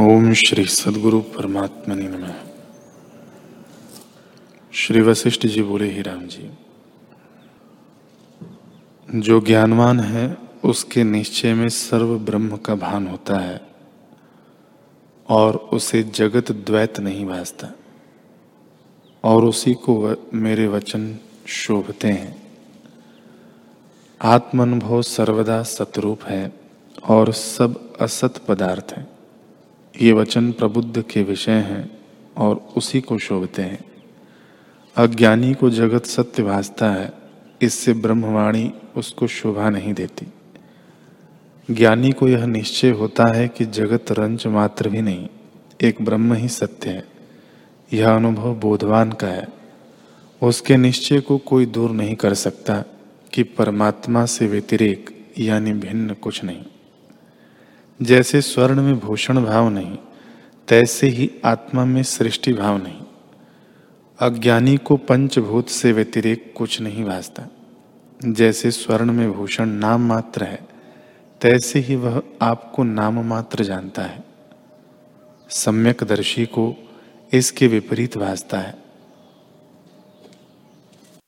ओम श्री सदगुरु परमात्मा नमः। श्री वशिष्ठ जी बोले, ही राम जी, जो ज्ञानवान है, उसके निश्चय में सर्व ब्रह्म का भान होता है और उसे जगत द्वैत नहीं भासता और उसी को मेरे वचन शोभते हैं। आत्मानुभव सर्वदा सतरूप है और सब असत पदार्थ है। ये वचन प्रबुद्ध के विषय हैं और उसी को शोभते हैं। अज्ञानी को जगत सत्य भासता है, इससे ब्रह्मवाणी उसको शोभा नहीं देती। ज्ञानी को यह निश्चय होता है कि जगत रंच मात्र भी नहीं, एक ब्रह्म ही सत्य है। यह अनुभव बोधवान का है। उसके निश्चय को कोई दूर नहीं कर सकता कि परमात्मा से व्यतिरेक यानी भिन्न कुछ नहीं। जैसे स्वर्ण में भूषण भाव नहीं, तैसे ही आत्मा में सृष्टि भाव नहीं। अज्ञानी को पंचभूत से व्यतिरेक कुछ नहीं भासता। जैसे स्वर्ण में भूषण नाम मात्र है, तैसे ही वह आपको नाम मात्र जानता है। सम्यक दर्शी को इसके विपरीत भासता है।